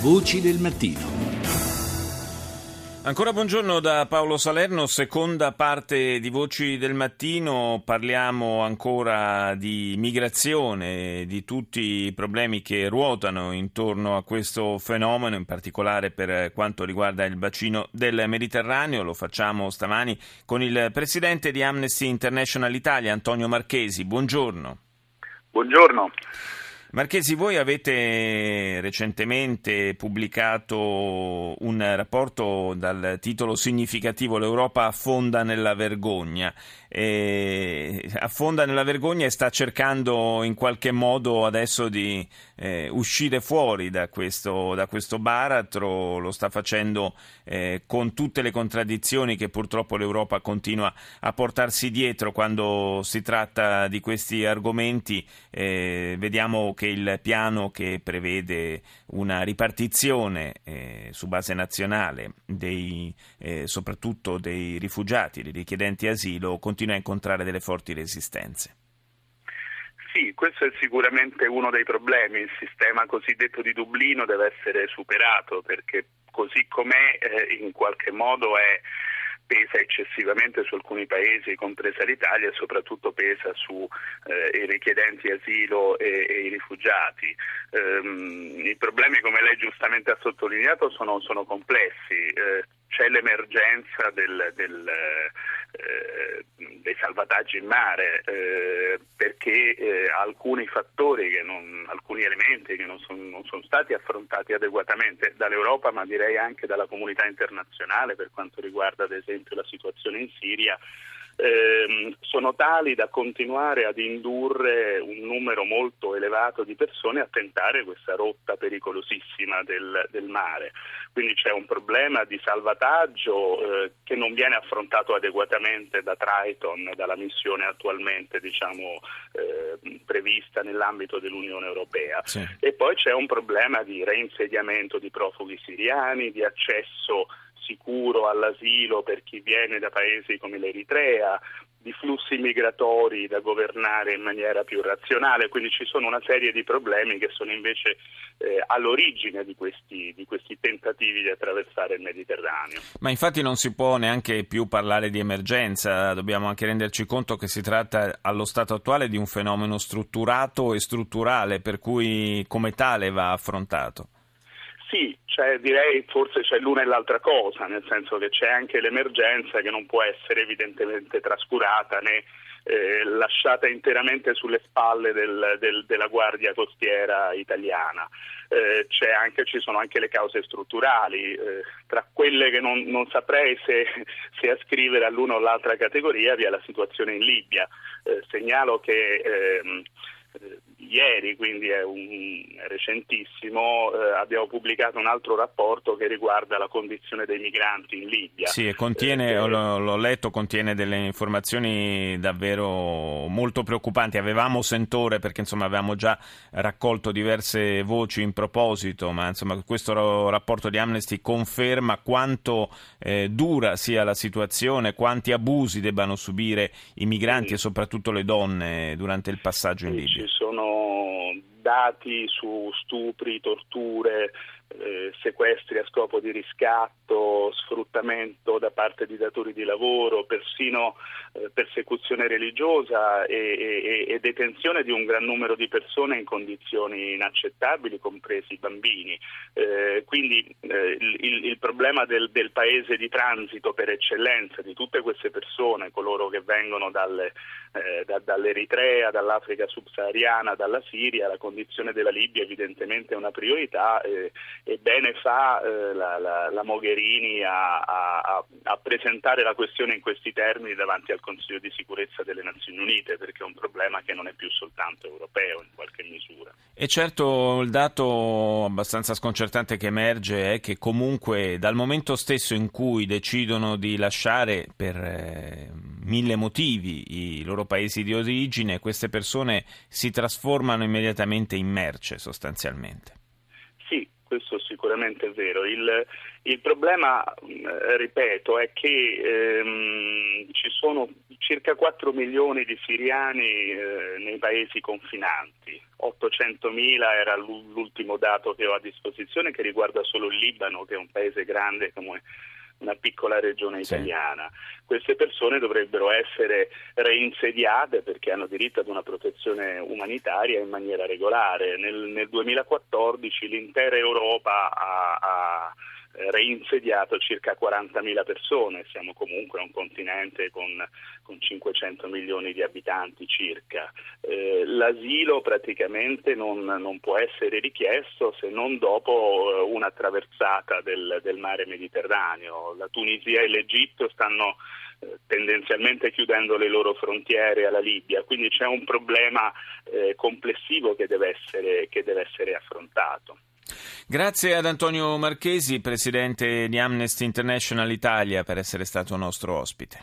Voci del mattino. Ancora buongiorno da Paolo Salerno, seconda parte di Voci del Mattino, parliamo ancora di migrazione, di tutti i problemi che ruotano intorno a questo fenomeno, in particolare per quanto riguarda il bacino del Mediterraneo, lo facciamo stamani con il presidente di Amnesty International Italia, Antonio Marchesi, buongiorno. Buongiorno. Marchesi, voi avete recentemente pubblicato un rapporto dal titolo significativo L'Europa affonda nella vergogna. E affonda nella vergogna e sta cercando in qualche modo adesso di eh, uscire fuori da questo, da questo, baratro, lo sta facendo eh, con tutte le contraddizioni che purtroppo l'Europa continua a portarsi dietro quando si tratta di questi argomenti. Eh, vediamo che il piano che prevede una ripartizione eh, su base nazionale dei, eh, soprattutto dei rifugiati, dei richiedenti asilo, continua a incontrare delle forti resistenze. Sì, questo è sicuramente uno dei problemi. Il sistema cosiddetto di Dublino deve essere superato perché così com'è eh, in qualche modo è pesa eccessivamente su alcuni paesi, compresa l'Italia, e soprattutto pesa sui eh, richiedenti asilo e, e i rifugiati. Um, I problemi, come lei giustamente ha sottolineato, sono, sono complessi. Eh, c'è l'emergenza del, del, eh, dei salvataggi in mare eh, perché eh, alcuni fattori, non, alcuni elementi che non, son, non, sono stati affrontati adeguatamente dall'Europa ma direi anche dalla comunità internazionale per quanto riguarda ad esempio la situazione in Siria ehm, sono tali da continuare ad indurre un numero molto elevato di persone a tentare questa rotta pericolosissima del, del mare. Quindi c'è un problema di salvataggio eh, che non viene affrontato adeguatamente da Triton, dalla missione attualmente diciamo, eh, prevista nell'ambito dell'Unione Europea. Sì. E poi c'è un problema di reinsediamento di profughi siriani, di accesso sicuro all'asilo per chi viene da paesi come l'Eritrea, di flussi migratori da governare in maniera più razionale, quindi ci sono una serie di problemi che sono invece eh, all'origine di questi, di questi, tentativi di attraversare il Mediterraneo. Ma infatti non si può neanche più parlare di emergenza, dobbiamo anche renderci conto che si tratta allo stato attuale di un fenomeno strutturato e strutturale, per cui come tale va affrontato. Sì, direi forse c'è l'una e l'altra cosa, nel senso che c'è anche l'emergenza che non può essere evidentemente trascurata né eh, lasciata interamente sulle spalle del, del, della Guardia Costiera italiana. Eh, anche, ci sono anche le cause strutturali, eh, tra quelle che non, non saprei se, se, ascrivere all'una o all'altra categoria vi è la situazione in Libia. Eh, segnalo che ehm, ieri, quindi è, un, è recentissimo, eh, abbiamo pubblicato un altro rapporto che riguarda la condizione dei migranti in Libia. Sì, e contiene, eh, l'ho, l'ho, letto, contiene delle informazioni davvero molto preoccupanti. Avevamo sentore perché insomma avevamo già raccolto diverse voci in proposito, ma insomma questo rapporto di Amnesty conferma quanto eh, dura sia la situazione, quanti abusi debbano subire i migranti sì. e soprattutto le donne durante il passaggio in Libia. Ci sono dati su stupri, torture, eh, sequestri a scopo di riscatto, sfruttamento da parte di datori di lavoro, persino eh, persecuzione religiosa e, e, e, detenzione di un gran numero di persone in condizioni inaccettabili, compresi i bambini. Eh, quindi eh, il, il, problema del, del, paese di transito per eccellenza di tutte queste persone, coloro che vengono dalle, eh, da, dall'Eritrea, dall'Africa subsahariana, dalla Siria, la condizione della Libia evidentemente è una priorità eh, e bene fa eh, la, la, la, Mogherini a, a, a, presentare la questione in questi termini davanti al Consiglio di sicurezza delle Nazioni Unite, perché è un problema che non è più soltanto europeo in qualche misura. E certo il dato abbastanza sconcertante che emerge è che comunque dal momento stesso in cui decidono di lasciare per eh, mille motivi i loro paesi di origine, queste persone si trasformano immediatamente in merce sostanzialmente questo sicuramente è vero. Il, il problema, eh, ripeto, è che ehm, ci sono circa 4 milioni di siriani eh, nei paesi confinanti. 800.000 era l'ultimo dato che ho a disposizione che riguarda solo il Libano, che è un paese grande come una piccola regione italiana. Sì. Queste persone dovrebbero essere reinsediate perché hanno diritto ad una protezione umanitaria in maniera regolare. Nel, nel 2014 l'intera Europa ha, ha reinsediato circa 40.000 persone, siamo comunque un continente con, con 500 milioni di abitanti circa. Eh, l'asilo praticamente non, non, può essere richiesto se non dopo eh, una traversata del, del mare Mediterraneo. La Tunisia e l'Egitto stanno eh, tendenzialmente chiudendo le loro frontiere alla Libia, quindi c'è un problema eh, complessivo che deve essere, che deve essere affrontato. Grazie ad Antonio Marchesi, presidente di Amnesty International Italia, per essere stato nostro ospite.